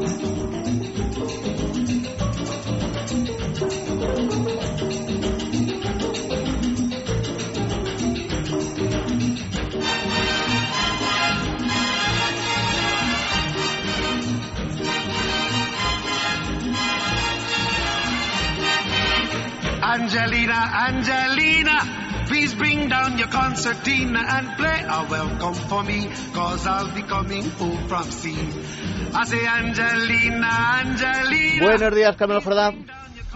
thank you. Concertina and play a welcome for me, cause I'll be coming home from sea. I say Angelina, Angelina. Buenos días, Carmelo Jordá.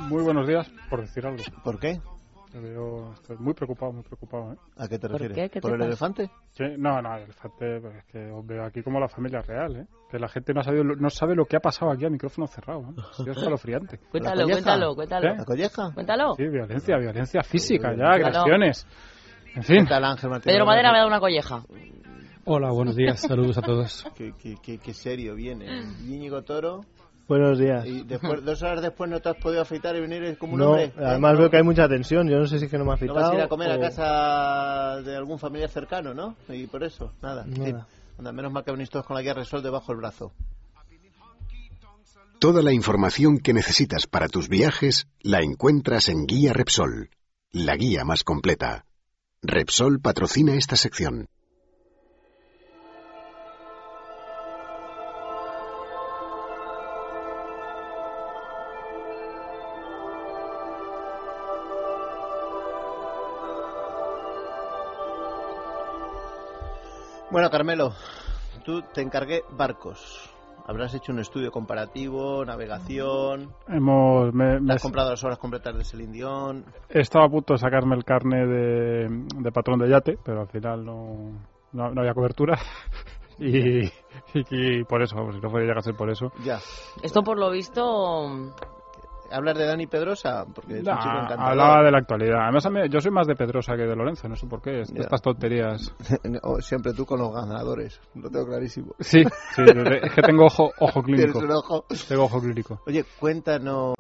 Muy buenos días, por decir algo. ¿Por qué? Te veo, estoy muy preocupado, muy preocupado. ¿eh? ¿A qué te ¿Por refieres? qué? ¿Qué te ¿Por el pasa? elefante? Sí, no, no, el elefante, pues es que os veo aquí como la familia real, ¿eh? Que la gente no, ha sabido, no sabe lo que ha pasado aquí a micrófono cerrado, ¿eh? Sido escalofriante. Cuéntalo, cuéntalo, cuéntalo. ¿Eh? ¿La colleja? Cuéntalo. Sí, violencia, violencia física, ya, agresiones. En ¿Qué tal, Ángel? Pedro Madera me da una colleja. Hola, buenos días, saludos a todos. Qué, qué- qué- qué serio viene. Íñigo Toro. Buenos días. Y después, dos horas después no te has podido afeitar y venir como un No, hombre. además veo que hay mucha tensión. Yo no sé si es que no me ha No afeitado. vas a ir a comer a casa de algún familiar cercano, ¿no? Y por eso, nada. Nada. Sí. Anda, menos mal que venís todos con la guía Resol debajo del brazo. Toda la información que necesitas para tus viajes la encuentras en Guía Repsol, la guía más completa. Repsol patrocina esta sección. Bueno, Carmelo, tú te encargué barcos. Habrás hecho un estudio comparativo, navegación. hemos, me, ¿Te me- has comprado las horas completas de Celine Dion? he estado a punto de sacarme el carne de, de patrón de yate, pero al final no, no, no había cobertura. Y, y, y por eso, si no fuera llegar a ser por eso. Ya. Esto por lo visto... ¿Hablas de Dani Pedrosa? Porque es un Nah, chico encantador. hablaba de la actualidad. Además, yo soy más de Pedrosa que de Lorenzo, no sé por qué. Estas tonterías. Siempre tú con los ganadores. Lo tengo clarísimo. Sí, sí, es que tengo ojo, ojo clínico. un ojo. Tengo ojo clínico. Oye, cuéntanos...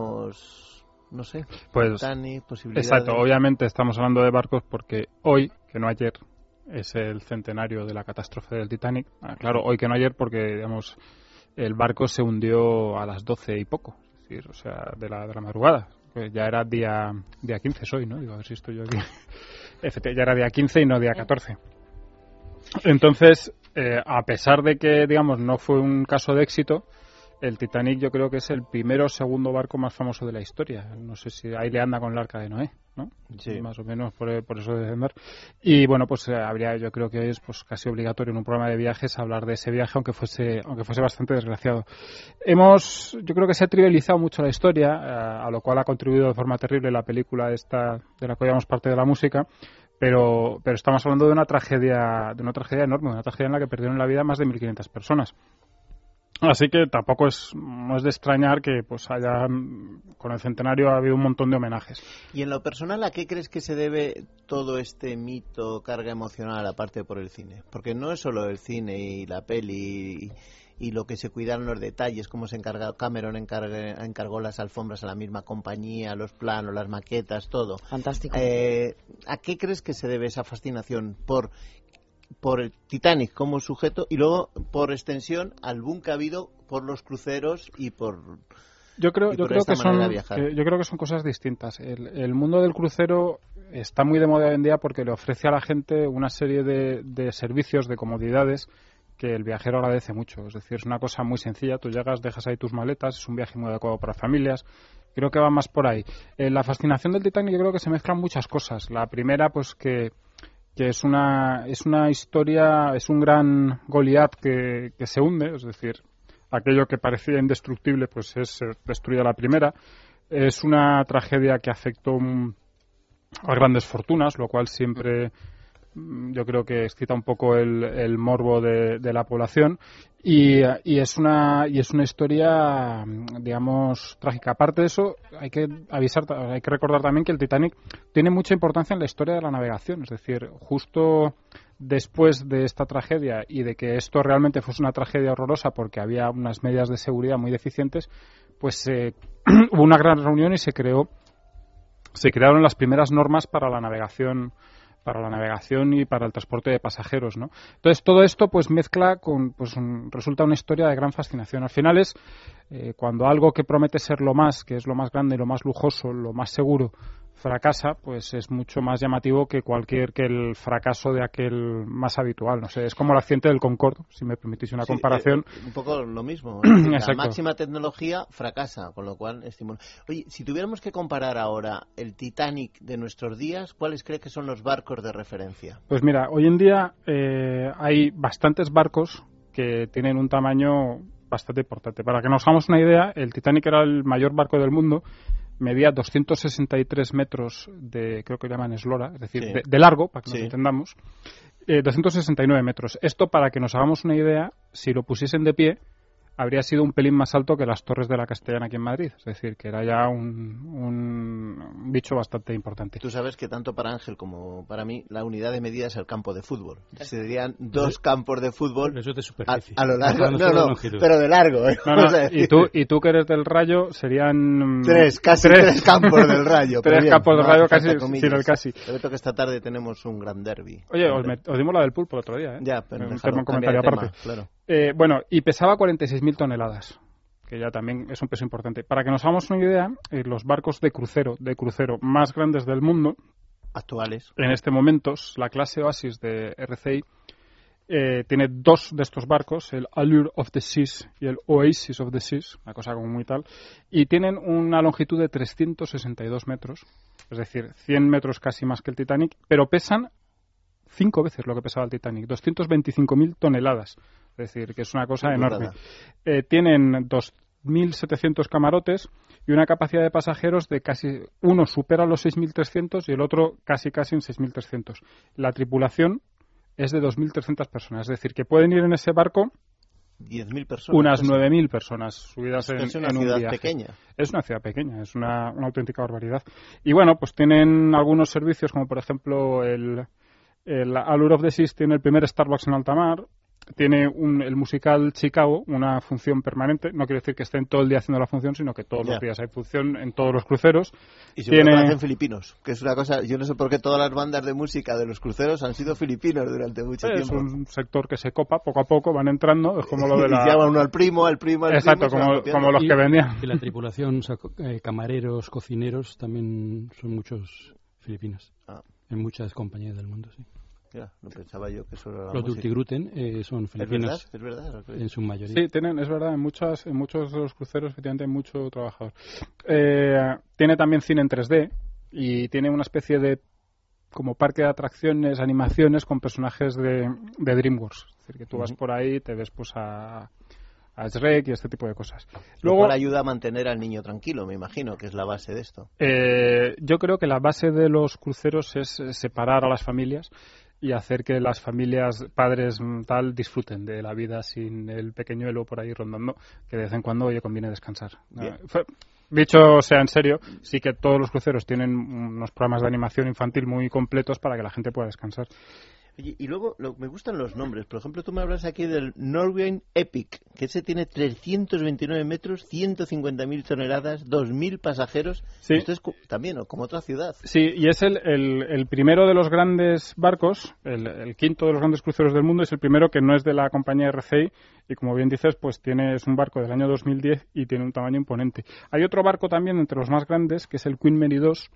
No sé. Pues, posibilidades. exacto. Obviamente estamos hablando de barcos porque hoy, que no ayer, es el centenario de la catástrofe del Titanic. Ah, claro, hoy que no ayer porque, digamos, el barco se hundió a las 12 y poco. Decir, o sea, de la, de la madrugada. Pues ya era día, día 15 es hoy, ¿no? Digo, a ver si estoy yo aquí. Ya era día 15 y no día 14. Entonces, eh, a pesar de que, digamos, no fue un caso de éxito, el Titanic yo creo que es el primero o segundo barco más famoso de la historia. No sé si ahí le anda con el arca de Noé, ¿no? Sí. Más o menos por, por eso de andar. Y bueno, pues eh, habría, yo creo que es pues casi obligatorio en un programa de viajes hablar de ese viaje, aunque fuese, aunque fuese bastante desgraciado. Hemos, yo creo que se ha trivializado mucho la historia, eh, a lo cual ha contribuido de forma terrible la película esta de la que llevamos parte de la música. Pero, pero estamos hablando de una tragedia, de una tragedia enorme, una tragedia en la que perdieron la vida más de 1.500 personas. Así que tampoco es, no es de extrañar que pues haya, con el centenario ha habido un montón de homenajes. Y en lo personal, ¿a qué crees que se debe todo este mito, carga emocional, aparte por el cine? Porque no es solo el cine y la peli y, y lo que se cuidaron los detalles, cómo se encarga Cameron encargó las alfombras a la misma compañía, los planos, las maquetas, todo. Fantástico. Eh, ¿A qué crees que se debe esa fascinación por por el Titanic como sujeto y luego por extensión al boom que ha habido por los cruceros y por Yo creo, yo creo que son, que- yo creo que son cosas distintas. El, el mundo del crucero está muy de moda hoy en día porque le ofrece a la gente una serie de, de servicios, de comodidades que el viajero agradece mucho. Es decir, es una cosa muy sencilla. Tú llegas, dejas ahí tus maletas, es un viaje muy adecuado para familias. Creo que va más por ahí. Eh, la fascinación del Titanic yo creo que se mezclan muchas cosas. La primera, pues que que es una es una historia es un gran Goliat que, que se hunde es decir aquello que parecía indestructible pues es destruida la primera. Es una tragedia que afectó a grandes fortunas lo cual siempre yo creo que excita un poco el, el morbo de, la población. Y, y es una y es una historia mm, digamos trágica. Aparte de eso hay que avisar hay que recordar también que el Titanic tiene mucha importancia en la historia de la navegación. Es decir justo después de esta tragedia y de que esto realmente fuese una tragedia horrorosa porque había unas medidas de seguridad muy deficientes pues eh, hubo una gran reunión y se creó se crearon las primeras normas para la navegación para la navegación y para el transporte de pasajeros, ¿no? Entonces todo esto pues mezcla con pues resulta una historia de gran fascinación. Al final es eh, cuando algo que promete ser lo más, que es lo más grande, lo más lujoso, lo más seguro, fracasa, pues es mucho más llamativo que cualquier que el fracaso de aquel más habitual. No sé, es como el accidente del Concorde, si me permitís una comparación. Eh, un poco lo mismo. la máxima tecnología fracasa, con lo cual estimula. Oye, si tuviéramos que comparar ahora el Titanic de nuestros días, ¿cuáles cree que son los barcos de referencia? Pues mira, hoy en día eh, hay bastantes barcos que tienen un tamaño bastante importante. Para que nos hagamos una idea, el Titanic era el mayor barco del mundo medía 263 metros de, creo que llaman eslora, es decir, de, largo, para que nos entendamos, 269 eh, metros. Esto, para que nos hagamos una idea, si lo pusiesen de pie, habría sido un pelín más alto que las torres de la Castellana aquí en Madrid. Es decir, que era ya un, un, bicho bastante importante. Tú sabes que tanto para Ángel como para mí la unidad de medida es el campo de fútbol. Serían dos campos de fútbol Eso de superficie. A, lo largo, no, no, pero de largo. ¿eh? y, tú, y tú que eres del Rayo serían... Tres, casi tres, campos del Rayo. tres campos del Rayo casi, sin el casi. Te que esta tarde tenemos un gran derby. Oye, os, dimos la del pulpo el otro día. ¿eh? Ya, pero un, comentario aparte. claro. Eh, bueno, y pesaba 46.000 toneladas, que ya también es un peso importante. Para que nos hagamos una idea, eh, los barcos de crucero, de crucero más grandes del mundo, actuales, en este momento, la clase Oasis de RCI, eh, tiene dos de estos barcos, el Allure of the Seas y el Oasis of the Seas, una cosa como muy tal, y tienen una longitud de 362 metros, es decir, 100 metros casi más que el Titanic, pero pesan cinco veces lo que pesaba el Titanic, 225.000 toneladas. Es decir, que es una cosa enorme. Eh, tienen 2.700 camarotes y una capacidad de pasajeros de casi. Uno supera los 6.300 y el otro casi casi en 6.300. La tripulación es de 2.300 personas. Es decir, que pueden ir en ese barco 10.000 personas. Unas 9.000 personas subidas en, es una ciudad pequeña. Es una ciudad pequeña, es una, una, auténtica barbaridad. Y bueno, pues tienen algunos servicios, como por ejemplo el, el Allure of the Seas tiene el primer Starbucks en alta mar, tiene un, el musical Chicago una función permanente. No quiere decir que estén todo el día haciendo la función, sino que todos los días hay función en todos los cruceros. Y siempre tiene... hacen filipinos, que es una cosa. Yo no sé por qué todas las bandas de música de los cruceros han sido filipinos durante mucho tiempo. Es un sector que se copa poco a poco, van entrando. Es como lo de la. y llaman uno al primo, al primo, al Exacto, como, como, los que vendían. Y la tripulación, eh, camareros, cocineros, también son muchos filipinos. Ah. En muchas compañías del mundo, sí no pensaba yo que eso era Los Dultigruten eh, son filipinos. ¿Es verdad? En su mayoría. Sí, tienen, es verdad, en, muchas, en muchos de los cruceros efectivamente hay mucho trabajador. Eh, tiene también cine en 3D y tiene una especie de como parque de atracciones, animaciones con personajes de, de DreamWorks. Es decir, que tú vas por ahí y te ves pues a a Shrek y este tipo de cosas. Luego ayuda a mantener al niño tranquilo, me imagino, que es la base de esto. Eh, yo creo que la base de los cruceros es separar a las familias y hacer que las familias, padres mm, tal, disfruten de la vida sin el pequeñuelo por ahí rondando, que de vez en cuando, oye, conviene descansar. dicho sea en serio, sí que todos los cruceros tienen unos programas de animación infantil muy completos para que la gente pueda descansar y luego me gustan los nombres. Por ejemplo, tú me hablas aquí del Norwegian Epic, que ese tiene 329 metros, 150.000 toneladas, 2.000 pasajeros. Sí. Esto es también como otra ciudad. Sí, y es el, el, primero de los grandes barcos, el, quinto de los grandes cruceros del mundo, es el primero que no es de la compañía RCI y como bien dices, pues tiene, es un barco del año 2010 y tiene un tamaño imponente. Hay otro barco también entre los más grandes, que es el Queen Mary 2,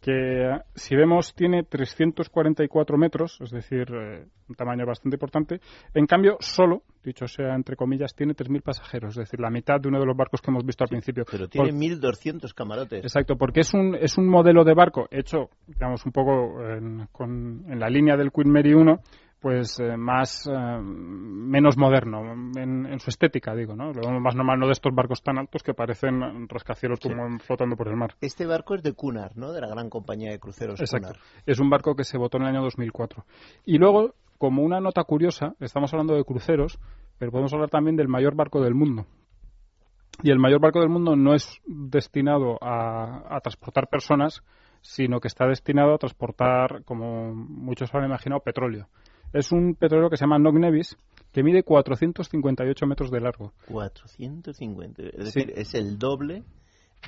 que si vemos tiene 344 metros, es decir, eh, un tamaño bastante importante. En cambio, solo, dicho sea entre comillas, tiene 3.000 pasajeros, es decir, la mitad de uno de los barcos que hemos visto al principio. Pero tiene 1.200 camarotes. Exacto, porque es un, es un modelo de barco hecho, digamos, un poco en, con, en la línea del Queen Mary 1, pues eh, más eh, menos moderno en, su estética digo no lo más normal no de estos barcos tan altos que parecen rascacielos como flotando por el mar. Este barco es de Cunard no de la gran compañía de cruceros exacto. Es un barco que se votó en el año 2004 y luego como una nota curiosa estamos hablando de cruceros pero podemos hablar también del mayor barco del mundo. Y el mayor barco del mundo no es destinado a, a transportar personas sino que está destinado a transportar, como muchos han imaginado, petróleo es un petrolero que se llama Nog Nevis, que mide 458 metros de largo. 450, es decir, es el doble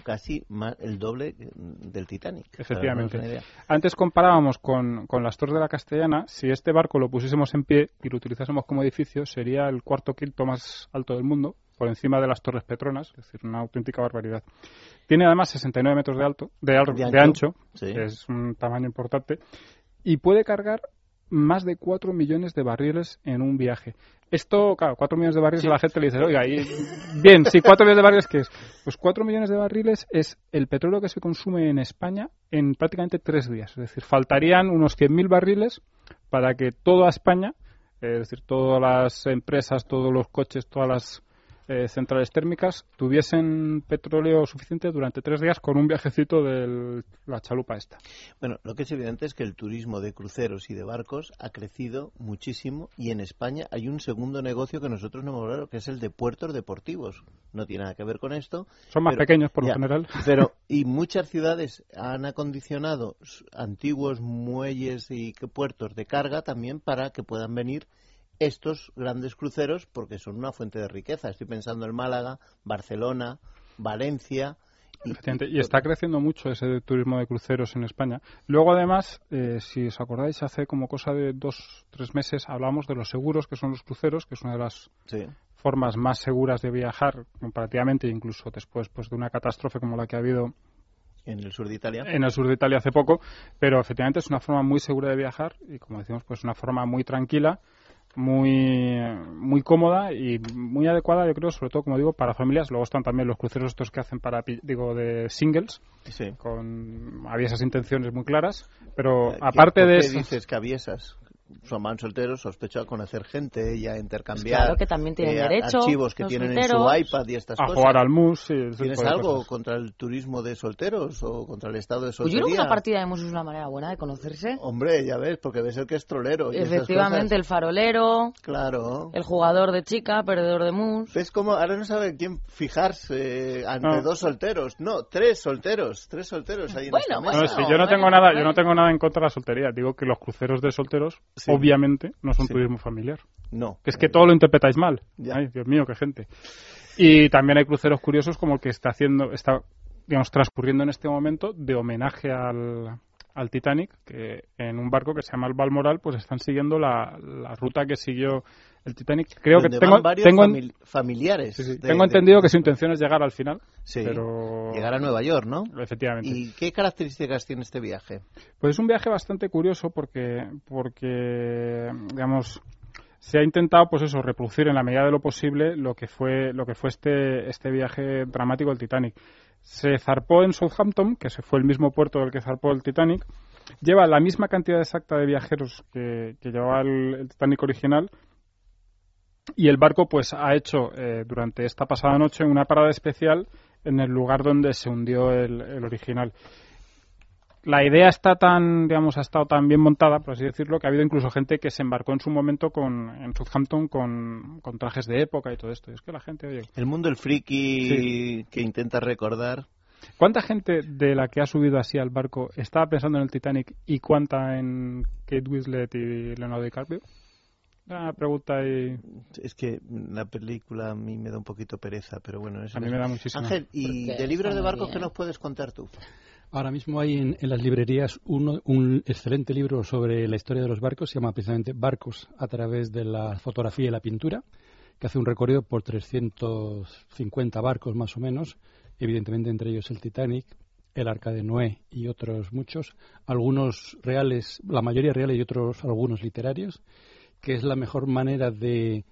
casi más, el doble del Titanic. Efectivamente. Antes comparábamos con, con las Torres de la Castellana. Si este barco lo pusiésemos en pie y lo utilizásemos como edificio, sería el cuarto quinto más alto del mundo, por encima de las Torres Petronas, es decir, una auténtica barbaridad. Tiene además 69 metros de alto, de, ancho, es un tamaño importante, y puede cargar más de 4 millones de barriles en un viaje. Esto, claro, 4 millones de barriles, la gente le dice, oiga, y, bien, sí, 4 millones de barriles, ¿qué es? Pues 4 millones de barriles es el petróleo que se consume en España en prácticamente 3 días. Es decir, faltarían unos 100.000 barriles para que toda España, es decir, todas las empresas, todos los coches, todas las eh, centrales térmicas tuviesen petróleo suficiente durante tres días con un viajecito de la chalupa esta. Bueno, lo que es evidente es que el turismo de cruceros y de barcos ha crecido muchísimo y en España hay un segundo negocio que nosotros no hemos hablado, que es el de puertos deportivos. No tiene nada que ver con esto. Son más pequeños por lo general. Pero, y muchas ciudades han acondicionado antiguos muelles y puertos de carga también para que puedan venir estos grandes cruceros porque son una fuente de riqueza. Estoy pensando en Málaga, Barcelona, Valencia. Y, está creciendo mucho ese turismo de cruceros en España. Luego, además, eh, si os acordáis, hace como cosa de dos, tres meses hablamos de los seguros, que son los cruceros, que es una de las formas más seguras de viajar comparativamente, incluso después pues, de una catástrofe como la que ha habido en el sur de Italia. En el sur de Italia hace poco, pero efectivamente es una forma muy segura de viajar y, como decimos, pues una forma muy tranquila muy muy cómoda y muy adecuada yo creo sobre todo como digo para familias. Luego están también los cruceros estos que hacen para digo de singles con había esas intenciones muy claras pero aparte de eso dices que había esas son más solteros, sospecho a conocer gente y a intercambiar pues claro que también tienen eh, derecho, archivos que tienen en su iPad y estas cosas. A jugar al mus. ¿Tienes algo contra el turismo de solteros o contra el estado de soltería? Pues yo creo que una partida de mus es una manera buena de conocerse. Hombre, ya ves, porque ves el que es trolero. Efectivamente, el farolero. Claro. El jugador de chica, perdedor de mus. ¿Ves cómo ahora no sabe quién fijarse ante dos solteros? No, tres solteros. Tres solteros ahí en bueno, no, yo no tengo nada, yo no tengo nada en contra de la soltería. Digo que los cruceros de solteros obviamente no son turismo familiar. No. Que es que todo lo interpretáis mal. Ay, Dios mío, qué gente. Y también hay cruceros curiosos como el que está haciendo, está, digamos, transcurriendo en este momento de homenaje al, al Titanic, que en un barco que se llama el Balmoral, pues están siguiendo la, la ruta que siguió el Titanic. Creo que tengo, tengo familiares. tengo entendido que su intención es llegar al final. pero... Llegar a Nueva York, ¿no? Efectivamente. ¿Y qué características tiene este viaje? Pues es un viaje bastante curioso porque, porque digamos, se ha intentado, pues eso, reproducir en la medida de lo posible lo que fue, lo que fue este, este viaje dramático del Titanic. Se zarpó en Southampton, que se fue el mismo puerto del que zarpó el Titanic. Lleva la misma cantidad exacta de viajeros que, llevaba el Titanic original, y el barco pues ha hecho eh, durante esta pasada noche una parada especial en el lugar donde se hundió el, original. La idea está tan, digamos, ha estado tan bien montada, por así decirlo, que ha habido incluso gente que se embarcó en su momento con, en Southampton con, trajes de época y todo esto. es que la gente, oye... El mundo el friki que intenta recordar. ¿Cuánta gente de la que ha subido así al barco estaba pensando en el Titanic y cuánta en Kate Winslet y Leonardo DiCaprio? Una pregunta y... Es que la película a mí me da un poquito pereza, pero bueno... a mí me da muchísimo. Ángel, ¿y de libros de barcos qué nos puedes contar tú? Ahora mismo hay en, las librerías un excelente libro sobre la historia de los barcos, se llama precisamente Barcos a través de la fotografía y la pintura, que hace un recorrido por 350 barcos más o menos, evidentemente entre ellos el Titanic, el Arca de Noé y otros muchos, algunos reales, la mayoría reales y otros algunos literarios que es la mejor manera de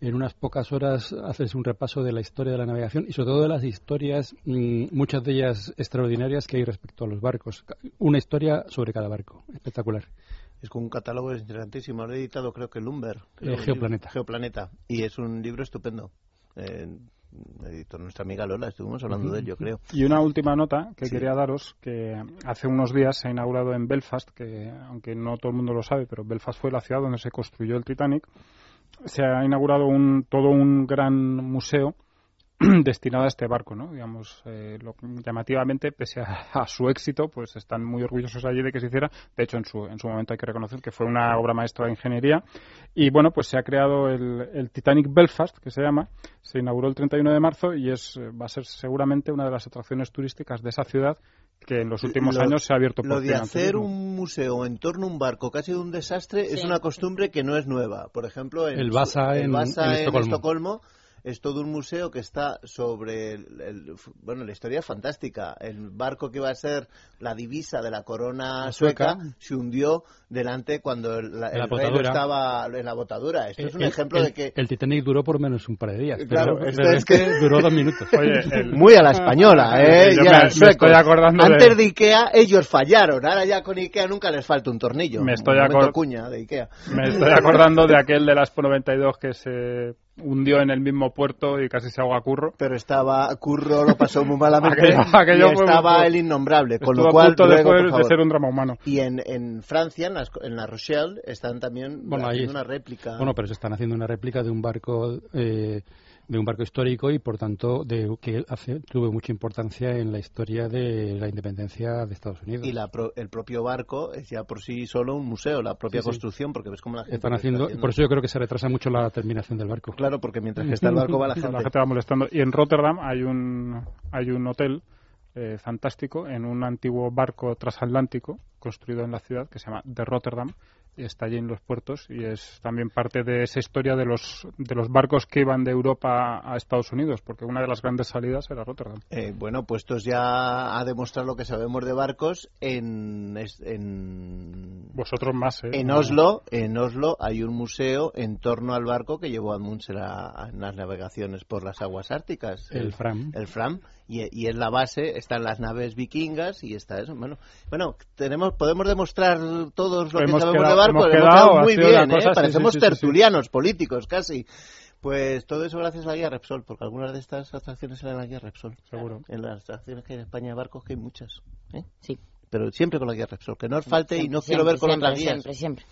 en unas pocas horas hacerse un repaso de la historia de la navegación y sobre todo de las historias, mm, muchas de ellas extraordinarias que hay respecto a los barcos. Una historia sobre cada barco, espectacular. Es con un catálogo interesantísimo. Lo he editado creo que Lumber. Eh, Geoplaneta. Geoplaneta. Y es un libro estupendo. Eh, editor nuestra amiga Lola, estuvimos hablando de ello, creo. Y una última nota que quería daros, que hace unos días se ha inaugurado en Belfast, que aunque no todo el mundo lo sabe, pero Belfast fue la ciudad donde se construyó el Titanic, se ha inaugurado un, todo un gran museo destinada a este barco, ¿no? Digamos, eh, lo- llamativamente, pese a, a su éxito, pues están muy orgullosos allí de que se hiciera. De hecho, en su, en su momento hay que reconocer que fue una obra maestra de ingeniería. Y bueno, pues se ha creado el, el Titanic Belfast, que se llama. Se inauguró el 31 de marzo y es eh, va a ser seguramente una de las atracciones turísticas de esa ciudad que en los últimos Lo- años se ha abierto por Lo de hacer un museo en torno a un barco casi de un desastre es una costumbre que no es nueva. Por ejemplo, en, El Vasa el en- Vasa en en Estocolmo. Estocolmo es todo un museo que está sobre el, el- bueno la historia es fantástica el barco que iba a ser la divisa de la corona La sueca, sueca. se hundió delante cuando el, la- el rey estaba en la botadura esto es un El- ejemplo el- de que El Titanic duró por menos un par de días. Claro, pero esto pero es que- duró dos minutos. Oye, el- muy a la española, ¿eh? Yo Ya, me- estoy acordando de- Antes de... Ikea, ellos fallaron. Ahora ya con Ikea nunca les falta un tornillo. Me estoy Un momento acor- cuña de Ikea. Me estoy acordando de aquel de la Expo 92 que se hundió en el mismo puerto y casi se ahogó a curro. Pero estaba Curro, lo pasó muy malamente. Aquello- aquello y estaba fue- el innombrable. Con Estuvo lo a cual, punto de, luego, ser- de un drama humano. Y en, en Francia, en, las- en la Rochelle, están también Bueno, ahí haciendo es- una réplica. Bueno, pero se están haciendo una réplica de un barco eh, de un barco histórico y por tanto de que hace, tuvo mucha importancia en la historia de la independencia de Estados Unidos. y la pro- el propio barco es ya por sí solo un museo, la propia Sí, sí. construcción, porque ves cómo la gente están lo está haciendo, por eso yo creo que se retrasa mucho la terminación del barco. Claro, porque mientras que está el barco va la gente. La gente va molestando. Y en Rotterdam hay un, hay un hotel eh, fantástico en un antiguo barco transatlántico construido en la ciudad que se llama The Rotterdam. Está allí en los puertos y es también parte de esa historia de los, de los barcos que iban de Europa a Estados Unidos, porque una de las grandes salidas era Rotterdam. Eh, bueno, puestos ya a demostrar lo que sabemos de barcos, en, en, Vosotros más, ¿eh? en Oslo, en Oslo hay un museo en torno al barco que llevó a Amundsen a, a las navegaciones por las aguas árticas. El Fram. El Fram. Y, y en la base están las naves vikingas y está eso. Bueno, bueno tenemos, podemos demostrar todos lo Hemos que sabemos quedado- de barcos. hemos Hemos quedado, muy bien, cosa, ¿eh? sí, Parecemos sí, sí, sí, sí. tertulianos políticos casi. Pues todo eso gracias a la guía Repsol, porque algunas de estas atracciones eran la guía Repsol. Seguro. En las atracciones que hay en España de barcos, que hay muchas. ¿eh? Sí. Pero siempre con la guía Repsol, que no os falte y no Siempre, quiero ver con siempre, otras guías. Siempre, siempre.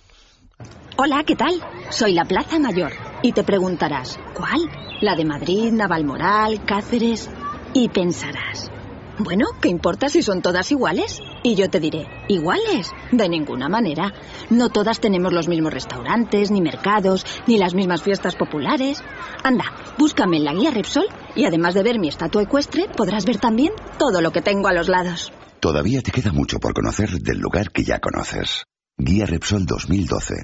Hola, ¿qué tal? Soy la Plaza Mayor. Y te preguntarás, ¿cuál? ¿La de Madrid, Navalmoral, Cáceres? Y pensarás, bueno, ¿qué importa si son todas iguales? Y yo te diré, ¿iguales? De ninguna manera. No todas tenemos los mismos restaurantes, ni mercados, ni las mismas fiestas populares. Anda, búscame en la guía Repsol y además de ver mi estatua ecuestre, podrás ver también todo lo que tengo a los lados. Todavía te queda mucho por conocer del lugar que ya conoces. Guía Repsol 2012.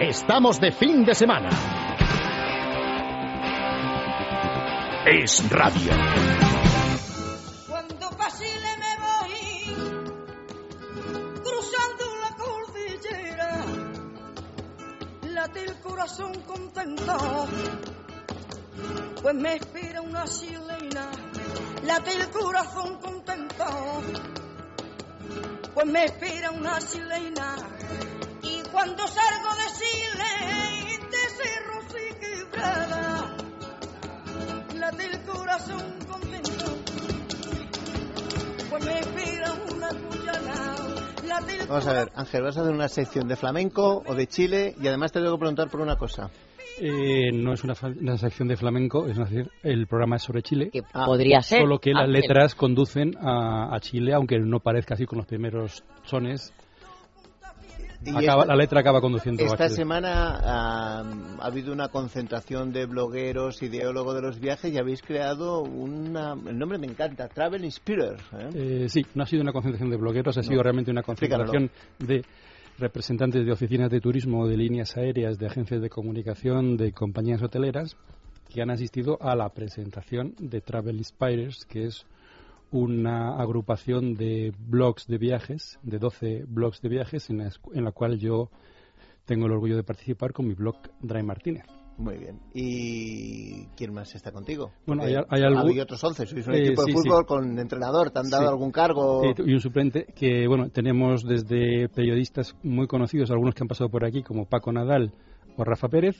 Estamos de fin de semana. Es radio. Cuando vacile me voy cruzando la cordillera, late el corazón contento, pues me espera una chilena, late el corazón contento, pues me espera una chilena, y cuando salgo de Chile, de Cerro y Quebrada, late el corazón contento. Pues me espera una Vamos a ver, Ángel, ¿vas a hacer una sección de flamenco o de Chile? Y además te tengo que preguntar por una cosa. Eh, no es una, una sección de flamenco, es decir, el programa es sobre Chile. Que Ah, podría ser. Solo que las letras conducen a, a Chile, aunque no parezca así con los primeros sones. Y Acaba- esta- la letra acaba conduciendo a Esta semana ah, ha habido una concentración de blogueros, ideólogos de los viajes y habéis creado una... El nombre me encanta, Travel Inspirer. ¿eh? Eh, sí, no ha sido una concentración de blogueros, ha sido realmente una concentración de representantes de oficinas de turismo, de líneas aéreas, de agencias de comunicación, de compañías hoteleras, que han asistido a la presentación de Travel Inspirers, que es una agrupación de blogs de viajes, de 12 blogs de viajes, en la, en la cual yo tengo el orgullo de participar con mi blog Dry Martínez. Muy bien. ¿Y quién más está contigo? Bueno, hay- hay algún- otros 11, sois un Eh, equipo de sí, sí. fútbol con entrenador, ¿te han dado Sí. algún cargo? Y un suplente que, bueno, tenemos desde periodistas muy conocidos, algunos que han pasado por aquí, como Paco Nadal o Rafa Pérez,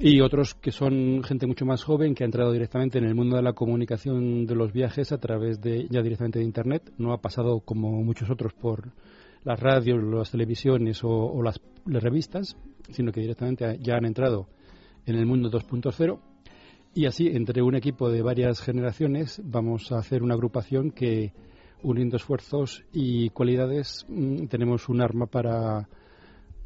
y otros que son gente mucho más joven que ha entrado directamente en el mundo de la comunicación de los viajes a través de ya directamente de Internet. No ha pasado como muchos otros por las radios, las televisiones o, las, las revistas, sino que directamente ya han entrado en el mundo 2.0 y así entre un equipo de varias generaciones vamos a hacer una agrupación que uniendo esfuerzos y cualidades mm, tenemos un arma para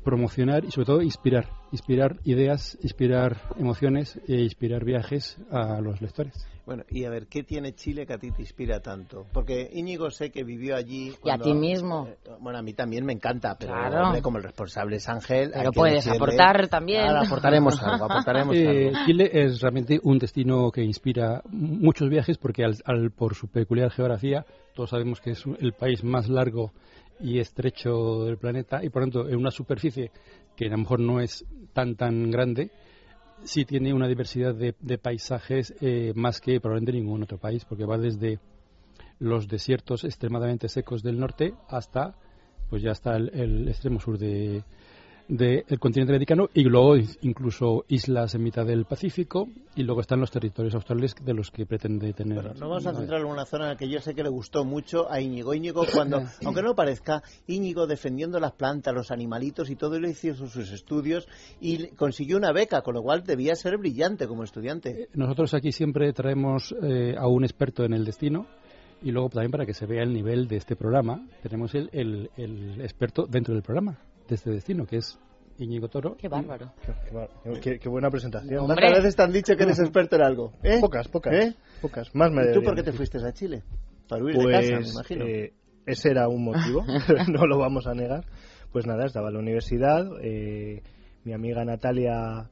promocionar y sobre todo inspirar, inspirar ideas, inspirar emociones e inspirar viajes a los lectores. Bueno, y a ver, ¿qué tiene Chile que a ti te inspira tanto? Porque Íñigo sé que vivió allí. Y a ti mismo. eh, bueno, a mí también me encanta, pero Claro. hombre, como el responsable es Ángel. Pero puedes decirle- aportar también. Claro, aportaremos algo, aportaremos Eh, algo. Chile es realmente un destino que inspira muchos viajes porque al, al- por su peculiar geografía todos sabemos que es el país más largo y estrecho del planeta y por tanto en una superficie que a lo mejor no es tan tan grande sí tiene una diversidad de, paisajes eh, más que probablemente ningún otro país porque va desde los desiertos extremadamente secos del norte hasta pues ya está el, el extremo sur de del continente americano y luego in- incluso islas en mitad del Pacífico y luego están los territorios australes de los que pretende tener. Bueno, no vamos a centrar en una zona en la que yo sé que le gustó mucho a Íñigo. Íñigo, cuando, aunque no parezca, Íñigo defendiendo las plantas, los animalitos y todo, él hizo sus estudios y consiguió una beca, con lo cual debía ser brillante como estudiante. Nosotros aquí siempre traemos eh, a un experto en el destino y luego también para que se vea el nivel de este programa, tenemos el, el, el experto dentro del programa de este destino, que es Íñigo Toro. Qué bárbaro. Qué, bar- qué- qué buena presentación. ¿Cuántas veces te han dicho que eres experto en algo? ¿Eh? Pocas, pocas. ¿Eh? Pocas. Más me ¿Y tú por qué te fuiste a Chile? Para huir Pues, de casa, me imagino. eh, ese era un motivo, no lo vamos a negar. Pues nada, estaba en la universidad, eh, mi amiga Natalia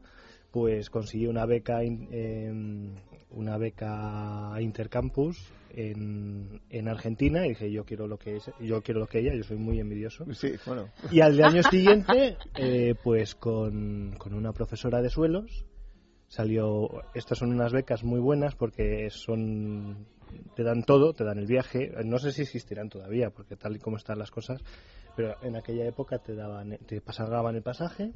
pues consiguió una beca in- em, una beca intercampus en, en Argentina y dije yo quiero lo que es, yo quiero lo que ella, yo soy muy envidioso. Sí, bueno. Y al de año siguiente, eh, pues con, con una profesora de suelos, salió, estas son unas becas muy buenas porque son, te dan todo, te dan el viaje, no sé si existirán todavía, porque tal y como están las cosas, pero en aquella época te daban, te pagaban el pasaje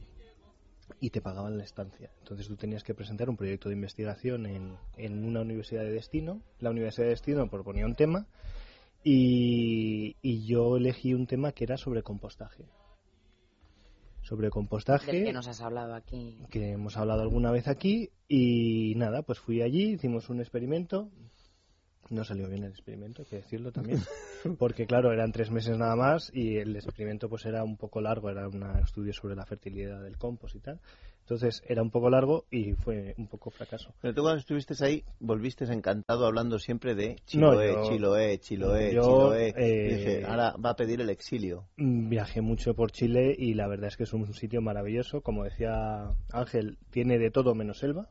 y te pagaban la estancia. Entonces tú tenías que presentar un proyecto de investigación en, en una universidad de destino. La universidad de destino proponía un tema y, y yo elegí un tema que era sobre compostaje. Sobre compostaje Del que nos has hablado aquí. que hemos hablado alguna vez aquí y nada, pues fui allí, hicimos un experimento. No salió bien el experimento, hay que decirlo también, porque claro, eran tres meses nada más y el experimento pues era un poco largo, era un estudio sobre la fertilidad del compost y tal. Entonces era un poco largo y fue un poco fracaso. Pero tú cuando estuviste ahí volviste encantado hablando siempre de No, Chiloé, yo- Chiloé, Chiloé, yo, Chiloé. eh, Dije, ahora va a pedir el exilio. Mm, Viajé mucho por Chile y la verdad es que es un sitio maravilloso. Como decía Ángel, tiene de todo menos selva.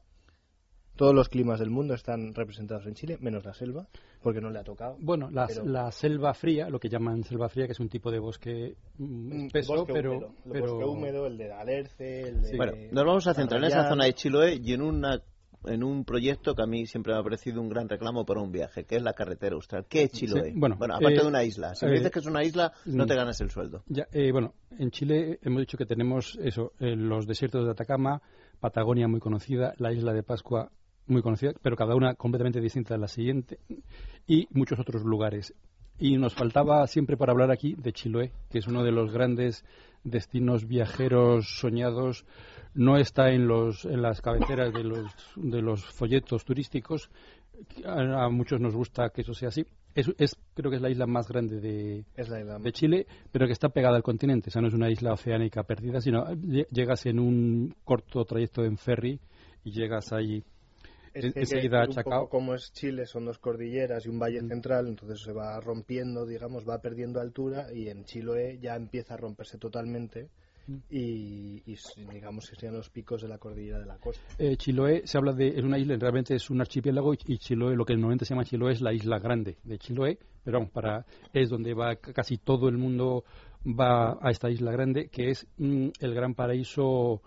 Todos los climas del mundo están representados en Chile, menos la selva, porque no le ha tocado. Bueno, la, Pero- la selva fría, lo que llaman selva fría, que es un tipo de bosque mm, espeso, Bosque pero, húmedo. El pero bosque húmedo, el de Alerce, el de... Bueno, nos vamos a centrar en esa zona de Chiloé y en una en un proyecto que a mí siempre me ha parecido un gran reclamo para un viaje, que es la carretera austral. ¿Qué es Chiloé? Sí, bueno, aparte eh, de una isla. Si me eh, dices que es una isla, no mm. te ganas el sueldo. Ya, eh, bueno, en Chile hemos dicho que tenemos eso, eh, los desiertos de Atacama, Patagonia muy conocida, la isla de Pascua muy conocida, pero cada una completamente distinta de la siguiente, y muchos otros lugares. Y nos faltaba siempre por hablar aquí de Chiloé, que es uno de los grandes destinos viajeros soñados. No está en, los, en las cabeceras de los, de los folletos turísticos. A, a muchos nos gusta que eso sea así. Es, es- creo que es la isla más grande de, isla de Chile, pero que está pegada al continente. O sea, no es una isla oceánica perdida, sino lle- llegas en un corto trayecto en ferry y llegas ahí Es en- que, enseguida a un Chacao. poco como es Chile, son dos cordilleras y un valle central, entonces se va rompiendo, digamos, va perdiendo altura y en Chiloé ya empieza a romperse totalmente y, y s- digamos que serían los picos de la cordillera de la costa. Eh, Chiloé se habla de es una isla, realmente es un archipiélago y, y Chiloé, lo que normalmente se llama Chiloé es la isla grande de Chiloé, pero vamos, para es donde va casi todo el mundo va a esta isla grande, que es mm, el gran paraíso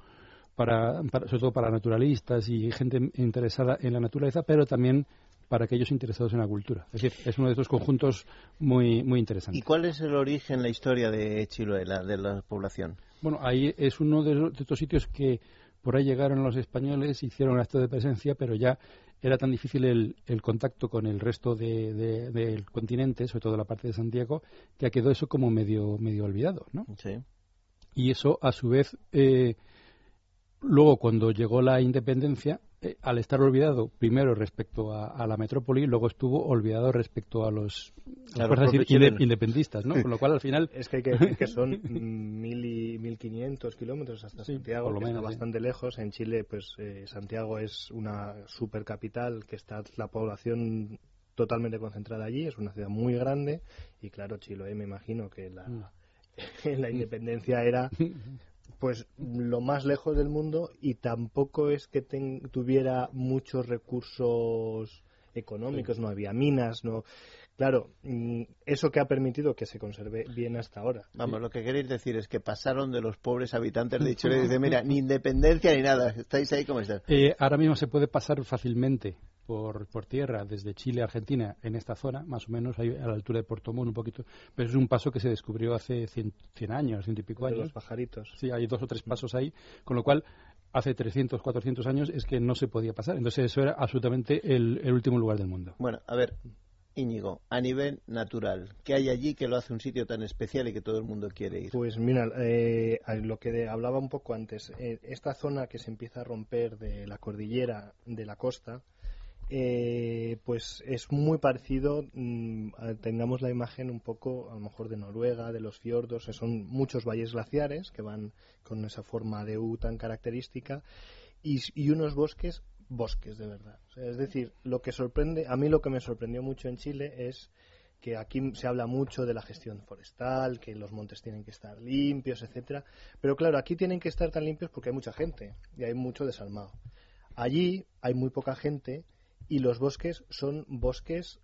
para, para- sobre todo para naturalistas y gente interesada en la naturaleza, pero también para aquellos interesados en la cultura. Es decir, es uno de estos conjuntos muy muy interesantes. ¿Y cuál es el origen, la historia de Chiloé, la, de la población? Bueno, ahí es uno de, los- de estos sitios que por ahí llegaron los españoles, hicieron acto de presencia, pero ya era tan difícil el, el contacto con el resto de- de- del continente, sobre todo la parte de Santiago, que quedó eso como medio, medio olvidado, ¿no? Sí. Y eso, a su vez, eh, luego, cuando llegó la independencia, eh, al estar olvidado primero respecto a, a la metrópoli, luego estuvo olvidado respecto a los A las fuerzas inde- ¿no? Con lo cual, al final... Es que hay que decir que son mil y, 1500 kilómetros hasta Sí, Santiago, por lo que menos, está sí. bastante lejos. En Chile, pues eh, Santiago es una supercapital que está la población totalmente concentrada allí. Es una ciudad muy grande y claro, Chiloé me imagino que la, Mm. la independencia era pues lo más lejos del mundo y tampoco es que ten- tuviera muchos recursos económicos, no había minas, no claro, mm, eso que ha permitido que se conserve bien hasta ahora. Vamos, lo que queréis decir es que pasaron de los pobres habitantes de Chile y dicen, mira, ni independencia ni nada, estáis ahí como estáis. Eh, ahora mismo se puede pasar fácilmente por, por tierra desde Chile a Argentina en esta zona, más o menos ahí a la altura de Puerto Montt un poquito, pero es un paso que se descubrió hace 100, 100 años, ciento y pico De años. los pajaritos. Sí, hay dos o tres pasos ahí, con lo cual hace 300, 400 años es que no se podía pasar. Entonces eso era absolutamente el, el último lugar del mundo. Bueno, a ver, Íñigo, a nivel natural, ¿qué hay allí que lo hace un sitio tan especial y que todo el mundo quiere ir? Pues mira, eh, a lo que de- hablaba un poco antes, eh, esta zona que se empieza a romper de la cordillera de la costa, eh, pues es muy parecido, mm, tengamos la imagen un poco a lo mejor de Noruega, de los fiordos, son muchos valles glaciares que van con esa forma de U tan característica y, unos bosques, bosques de verdad. Es decir, lo que sorprende, a mí lo que me sorprendió mucho en Chile es que aquí se habla mucho de la gestión forestal, que los montes tienen que estar limpios, etcétera, pero claro, aquí tienen que estar tan limpios porque hay mucha gente y hay mucho desalmado. Allí hay muy poca gente y los bosques son bosques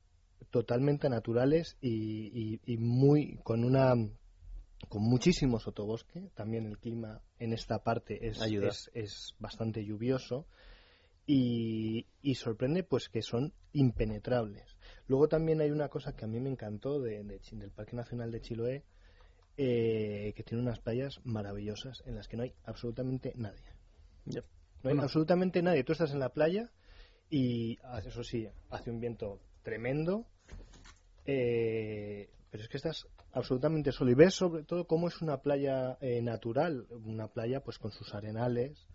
totalmente naturales y, y- y muy con una con muchísimo sotobosque. También el clima en esta parte es, es, es bastante lluvioso y, y sorprende pues que son impenetrables. Luego también hay una cosa que a mí me encantó de- del Parque Nacional de Chiloé, eh, que tiene unas playas maravillosas en las que no hay absolutamente nadie. No hay Bueno. absolutamente nadie. Tú estás en la playa y, ah, eso sí, hace un viento tremendo, eh, pero es que estás absolutamente solo. Y ves sobre todo cómo es una playa eh, natural, una playa pues con sus arenales,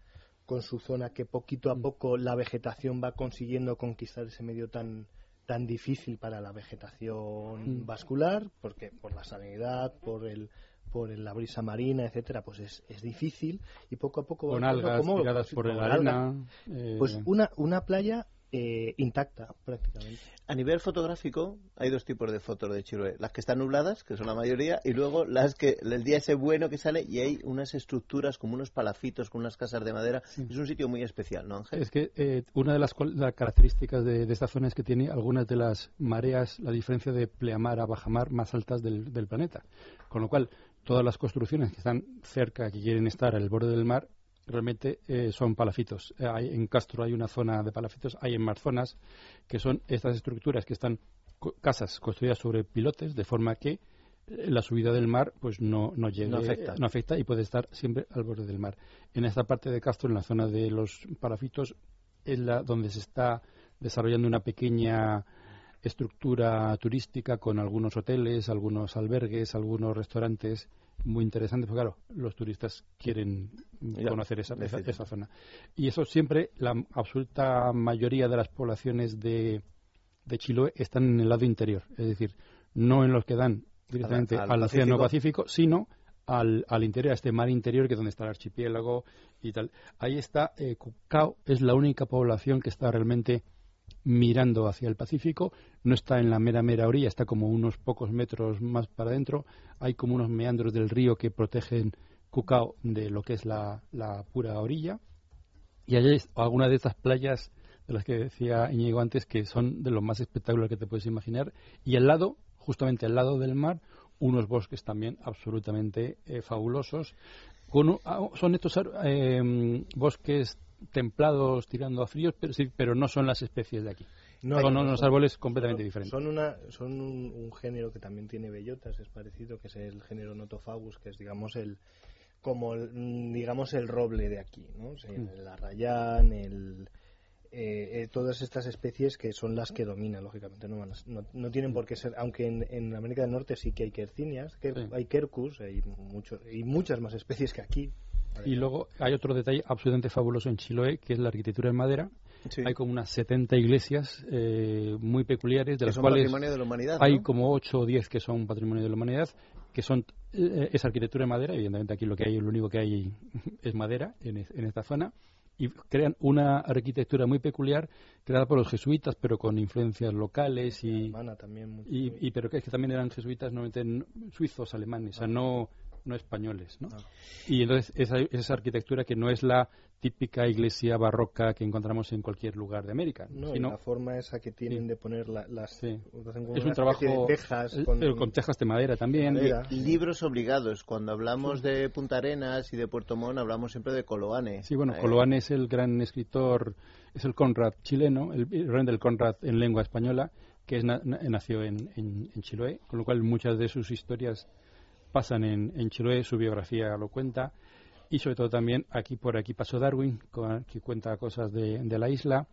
con su zona que poquito a poco la vegetación va consiguiendo conquistar ese medio tan tan difícil para la vegetación Mm. vascular, porque por la salinidad, por el por el- la brisa marina, etcétera, pues es, es difícil y poco a poco Con algas cómo- tiradas por la arena. eh, Pues una, una playa eh, intacta prácticamente. A nivel fotográfico, hay dos tipos de fotos de Chiloé. Las que están nubladas, que son la mayoría, y luego las que el día ese bueno que sale y hay unas estructuras como unos palafitos con unas casas de madera. Es un sitio muy especial, ¿no, Ángel? Es que eh, una de las, las características de, de esta zona es que tiene algunas de las mareas, la diferencia de pleamar a bajamar más altas del, del planeta. Con lo cual, todas las construcciones que están cerca, que quieren estar al borde del mar, realmente eh, son palafitos. Eh, hay- en Castro hay una zona de palafitos, hay en más zonas que son estas estructuras que están co- casas construidas sobre pilotes, de forma que eh, la subida del mar pues no, no llegue, No afecta. no afecta y puede estar siempre al borde del mar. En esta parte de Castro, en la zona de los palafitos, es la donde se está desarrollando una pequeña estructura turística con algunos hoteles, algunos albergues, algunos restaurantes muy interesantes, porque claro, los turistas quieren Ya, conocer esa, esa, esa zona. Y eso siempre, la absoluta mayoría de las poblaciones de, de Chiloé están en el lado interior, es decir, no en los que dan directamente al al, Océano Pacífico. Pacífico, sino al, al interior, a este mar interior que es donde está el archipiélago y tal. Ahí está, eh, Cucao es la única población que está realmente mirando hacia el Pacífico, no está en la mera mera orilla, está como unos pocos metros más para adentro, hay como unos meandros del río que protegen Cucao de lo que es la, pura orilla, y hay algunas de estas playas de las que decía Íñigo antes que son de lo más espectaculares que te puedes imaginar, y al lado, justamente al lado del mar, unos bosques también absolutamente eh, fabulosos. Con ah, son estos eh, bosques templados tirando a fríos, pero, sí, pero no son las especies de aquí. No, son no, unos son- árboles completamente son- diferentes. Son, una, son un, un género que también tiene bellotas, es parecido, que es el género Notophagus, que es, digamos, el como el, mm, digamos el roble de aquí, ¿no? O sea, Mm. el arrayán, el eh, eh, todas estas especies que son las que dominan, lógicamente, no, no, no tienen por qué ser, aunque en, en América del Norte sí que hay quercinias, que Sí. hay quercus, hay mucho, y muchas más especies que aquí, Y luego hay otro detalle absolutamente fabuloso en Chiloé, que es la arquitectura en madera. Sí. Hay como unas 70 iglesias eh, muy peculiares, de Que las son cuales patrimonio de la humanidad, hay ¿no? como 8 o 10 que son patrimonio de la humanidad, que son eh, es arquitectura en madera. Evidentemente aquí lo que hay, lo único que hay es madera en, es- en esta zona. Y crean una arquitectura muy peculiar creada por los jesuitas, pero con influencias locales y, Alemana también. y, y- pero que es que también eran jesuitas normalmente suizos alemanes o sea no no españoles ¿no? y entonces esa, esa arquitectura que no es la típica iglesia barroca que encontramos en cualquier lugar de América No, y sino la forma esa que tienen de poner la- las... como es un trabajo especie de tejas eh, con, pero con tejas de madera también Madera. Libros obligados. Cuando hablamos de Punta Arenas y de Puerto Montt, hablamos siempre de Coloane. Sí, bueno, Eh, Coloane es el gran escritor, es el Conrad chileno, el el Rendel Conrad en lengua española, que es na- na- nació en, en, en Chiloé, con lo cual muchas de sus historias pasan en, en Chiloé, su biografía lo cuenta, y sobre todo también aquí por aquí pasó Darwin, que cuenta cosas de, la isla,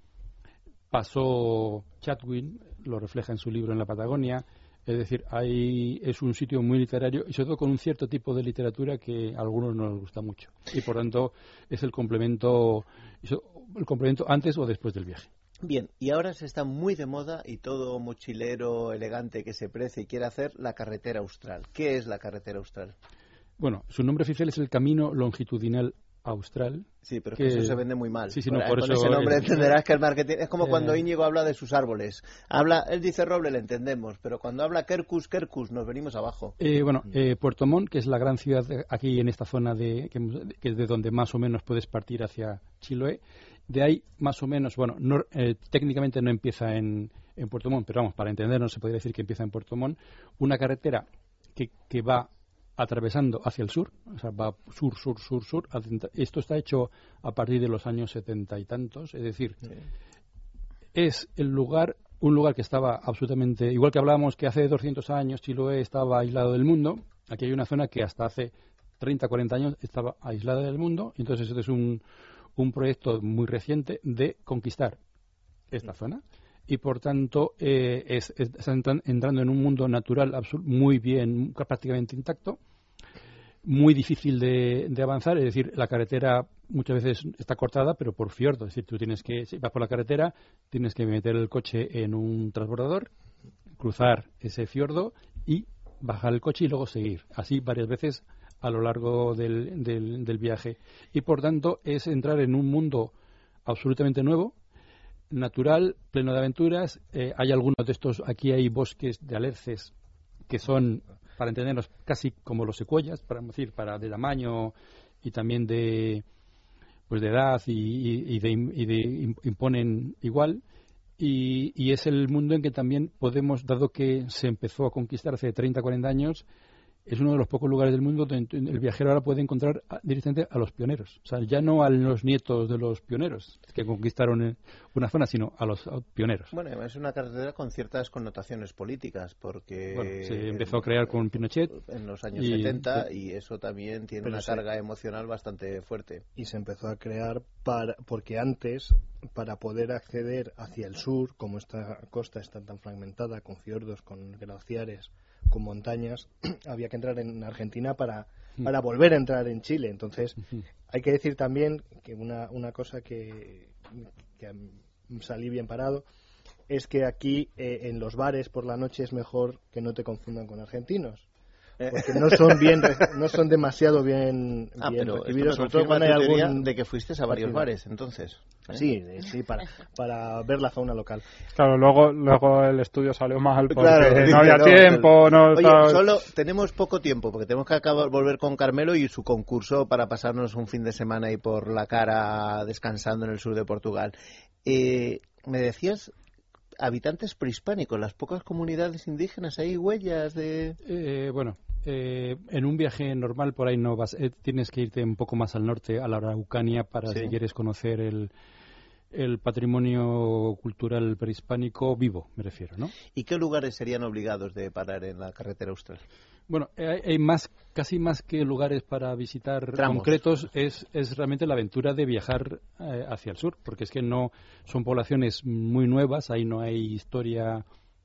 pasó Chatwin, lo refleja en su libro en la Patagonia, es decir, hay, es un sitio muy literario y sobre todo con un cierto tipo de literatura que a algunos no les gusta mucho. Y por tanto es el complemento, el complemento antes o después del viaje. Bien, y ahora se está muy de moda y todo mochilero elegante que se precie y quiere hacer la carretera austral. ¿Qué es la carretera austral? Bueno, su nombre oficial es el Camino Longitudinal Austral. Sí, pero es que eso se vende muy mal. Sí, no, por con eso ese nombre entenderás que el marketing es como Eh, cuando Íñigo habla de sus árboles. Habla, él dice roble, le entendemos, pero cuando habla Kerkus, Kerkus, nos venimos abajo. Eh, bueno, eh, Puerto Montt, que es la gran ciudad aquí en esta zona de, que, que es de donde más o menos puedes partir hacia Chiloé. De ahí, más o menos, bueno, no- eh, técnicamente no empieza en, en Puerto Montt, pero vamos, para entendernos se podría decir que empieza en Puerto Montt. Una carretera que, que va atravesando hacia el sur, o sea, va sur, sur, sur, sur. Esto está hecho a partir de los años setenta y tantos, es decir, es el lugar, un lugar que estaba absolutamente, igual que hablábamos que hace 200 años Chiloé estaba aislado del mundo, aquí hay una zona que hasta hace 30, 40 años estaba aislada del mundo, entonces este es un, un proyecto muy reciente de conquistar esta zona y por tanto eh, es, es- está entran- entrando en un mundo natural muy bien, prácticamente intacto, muy difícil de, de avanzar, es decir, la carretera muchas veces está cortada, pero por fiordo, es decir, tú tienes que, si vas por la carretera, tienes que meter el coche en un transbordador, cruzar ese fiordo y bajar el coche y luego seguir, así varias veces a lo largo del, del, del viaje. Y por tanto es entrar en un mundo absolutamente nuevo, natural, pleno de aventuras. Eh, hay algunos de estos, aquí hay bosques de alerces que son, para entendernos, casi como los secuoyas, para decir, para de tamaño y también de pues de edad y, de, y de im- imponen igual. Y, y es el mundo en que también podemos, dado que se empezó a conquistar hace 30, 40 años, es uno de los pocos lugares del mundo donde el viajero ahora puede encontrar directamente a los pioneros. O sea, ya no a los nietos de los pioneros que conquistaron eh, una zona, sino a los pioneros. Bueno, además es una carretera con ciertas connotaciones políticas, porque Bueno, se empezó a crear con Pinochet. en los años y- 70 y eso también tiene una carga emocional bastante fuerte. y se empezó a crear para, porque antes, para poder acceder hacia el sur, como esta costa está tan fragmentada, con fiordos, con glaciares, con montañas, había que entrar en Argentina para, para volver a entrar en Chile. Entonces, hay que decir también que una, una cosa que, que salí bien parado es que aquí eh, en los bares por la noche es mejor que no te confundan con argentinos. Porque no son bien, no son demasiado bien, Ah, bien pero esto recibidos, me sobre todo cuando hay algún de que fuiste a varios bares, entonces. ¿eh? Sí, sí, para, para ver la fauna local. Claro, luego, luego el estudio salió mal porque Claro, no había no, tiempo, no Oye, solo tenemos poco tiempo porque tenemos que acabar volver con Carmelo y su concurso para pasarnos un fin de semana ahí por la cara descansando en el sur de Portugal. Eh, me decías habitantes prehispánicos, las pocas comunidades indígenas, hay huellas de Eh, bueno, eh, en un viaje normal por ahí no vas, eh, tienes que irte un poco más al norte, a la Araucanía, para Sí. si quieres conocer el, el patrimonio cultural prehispánico vivo, me refiero, ¿no? ¿Y qué lugares serían obligados de parar en la carretera austral? Bueno, hay, hay más, casi más que lugares para visitar Tramos. concretos, es, es realmente la aventura de viajar eh, hacia el sur, porque es que no son poblaciones muy nuevas, ahí no hay historia,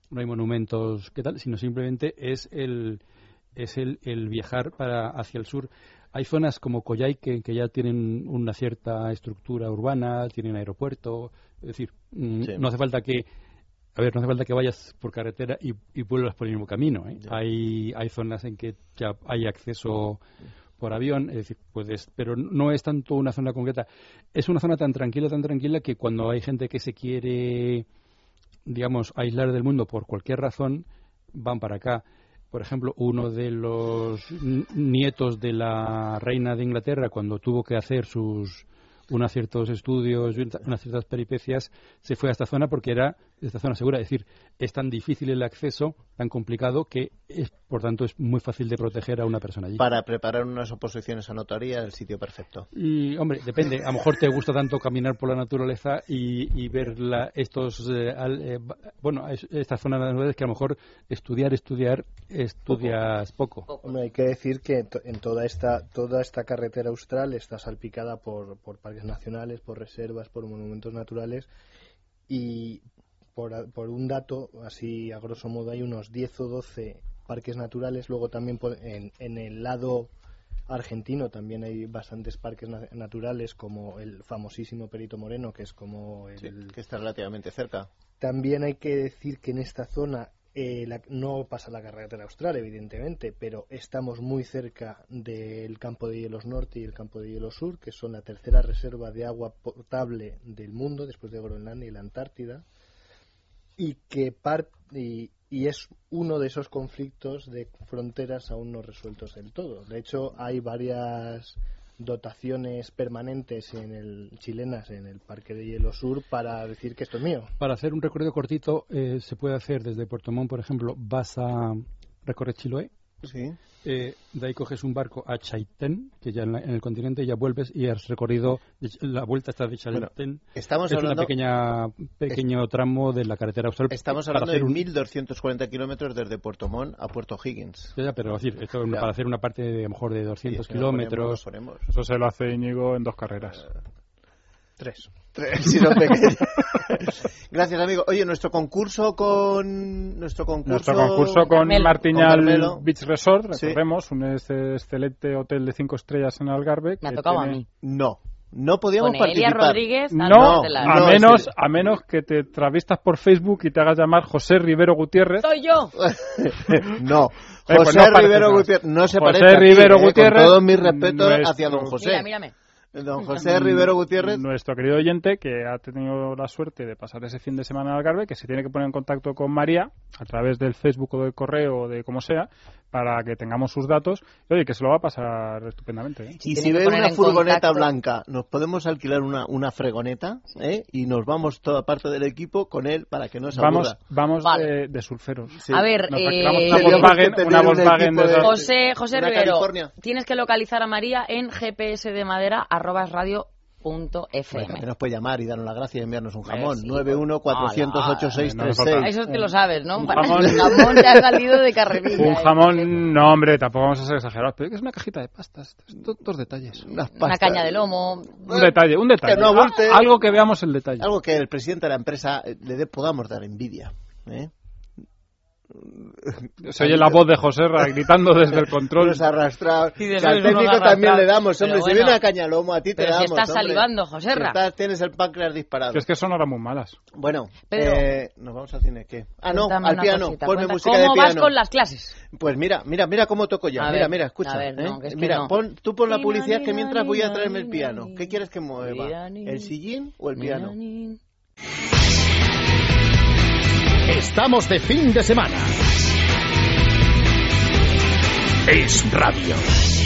no hay monumentos, ¿qué tal? Sino simplemente es el es el, el viajar para hacia el sur. Hay zonas como Coyhaique que ya tienen una cierta estructura urbana, tienen aeropuerto, es decir, mm, Sí. no hace falta que a ver, no hace falta que vayas por carretera y, y vuelvas por el mismo camino. ¿eh? Hay, hay zonas en que ya hay acceso por avión, es decir, puedes, pero no es tanto una zona concreta. Es una zona tan tranquila, tan tranquila que cuando hay gente que se quiere, digamos, aislar del mundo por cualquier razón, van para acá. Por ejemplo, uno de los nietos de la reina de Inglaterra, cuando tuvo que hacer sus unos ciertos estudios, unas ciertas peripecias, se fue a esta zona porque era esta zona segura. Es decir, es tan difícil el acceso, tan complicado, que es, por tanto es muy fácil de proteger a una persona allí. Para preparar unas oposiciones a notaría, el sitio perfecto. Y, hombre, depende. A lo mejor te gusta tanto caminar por la naturaleza y, y ver la- estos, eh, al- eh, bueno, es- estas zonas naturales que a lo mejor estudiar, estudiar, estudias poco. Hombre, hay que decir que en toda esta toda esta carretera austral está salpicada por, por parques nacionales, por reservas, por monumentos naturales y por, por un dato, así a grosso modo, hay unos 10 o 12 parques naturales. Luego también por- en, en el lado argentino también hay bastantes parques na- naturales como el famosísimo Perito Moreno, que es como el, que está relativamente cerca. también hay que decir que en esta zona eh, la- no pasa la carretera austral, evidentemente, pero estamos muy cerca del campo de hielos norte y el campo de hielos sur, que son la tercera reserva de agua potable del mundo, después de Groenlandia y la Antártida, y que par- y, y es uno de esos conflictos de fronteras aún no resueltos del todo. De hecho, hay varias dotaciones permanentes en el chilenas en el Parque de Hielo Sur para decir que esto es mío. Para hacer un recorrido cortito, eh, se puede hacer desde Puerto Montt, por ejemplo, vas a recorrer Chiloé. Sí. Eh, de ahí coges un barco a Chaitén, que ya en, la- en el continente, ya vuelves y has recorrido la vuelta está de Chaitén. estamos es hablando- una pequeña pequeño tramo de la carretera austral. Estamos para hablando hacer de un- 1.240 kilómetros desde Puerto Montt a Puerto Higgins. Ya, ya, pero decir, esto Ya. para hacer una parte de a lo mejor de 200 Sí, si nos ponemos, kilómetros. ponemos. Eso se lo hace Íñigo en dos carreras. Tres. Tres, si no pequeños. Gracias, amigo. Oye, nuestro concurso con. Nuestro concurso, Nuestro concurso con Carmelo. Martiñal Con. Beach Resort, Sí. recordemos, un ex- excelente hotel de cinco estrellas en Algarve. Me ha tocado a tiene- mí. No, no podíamos Con participar. Rodríguez, No, de la- a No, menos, sí. a menos que te travestas por Facebook y te hagas llamar José Rivero Gutiérrez. ¡Soy yo! no. Eh, pues José no Rivero. Gutiérrez. No se José parece a ti, Rivero eh, Gutiérrez, Con todos mis respetos nuestro- hacia don José. Mira, mírame. Don José Rivero Gutiérrez. Nuestro querido oyente que ha tenido la suerte de pasar ese fin de semana en Algarve, que se tiene que poner en contacto con María a través del Facebook o del correo o de como sea, para que tengamos sus datos. Y oye, que se lo va a pasar estupendamente. ¿eh? Y si ve una furgoneta contacto. blanca, nos podemos alquilar una, una fregoneta ¿eh? y nos vamos toda parte del equipo con él para que no se Vamos, aburra. vamos Vale. de, de surferos. Sí. A ver, Nos eh, alquilamos una Volkswagen, una de José, José Rivero, tienes que localizar a María en gps de Bueno, fm. también nos puede llamar y darnos las gracias y enviarnos un jamón. sí. 91 400 Hola. 8636. Eso te lo sabes, ¿no? Un Para jamón. el jamón te ha salido de carrerilla. Un ¿eh? jamón, no hombre, tampoco vamos a ser exagerados, pero es una cajita de pastas, estos dos detalles. Unas Una pastas. caña de lomo. Un detalle, un detalle. Que no Algo que veamos el detalle. Algo que el presidente de la empresa eh, le dé- podamos dar envidia. ¿eh? Se oye la voz de José Ra gritando desde el control. Los arrastrados. Sí, Que al técnico también le damos, Pero hombre. Si bueno. viene a Cañalomo, a ti te Pero si damos. estás hombre. salivando, Joserra. Si estás- tienes el páncreas disparado. Que es que son ahora muy malas. Bueno, Pedro. eh, nos vamos al cine. ¿Qué? Ah, no, al piano. cosita, Ponme cuenta, música ¿Cómo de vas piano. con las clases? Pues mira, mira, mira cómo toco yo. A mira, ver, mira, escucha. a ver, ¿eh? no, que es que mira, no. pon, tú pon la publicidad que mientras voy a traerme el piano. ¿Qué quieres que mueva? ¿El sillín o el piano? Estamos de fin de semana. Es radio.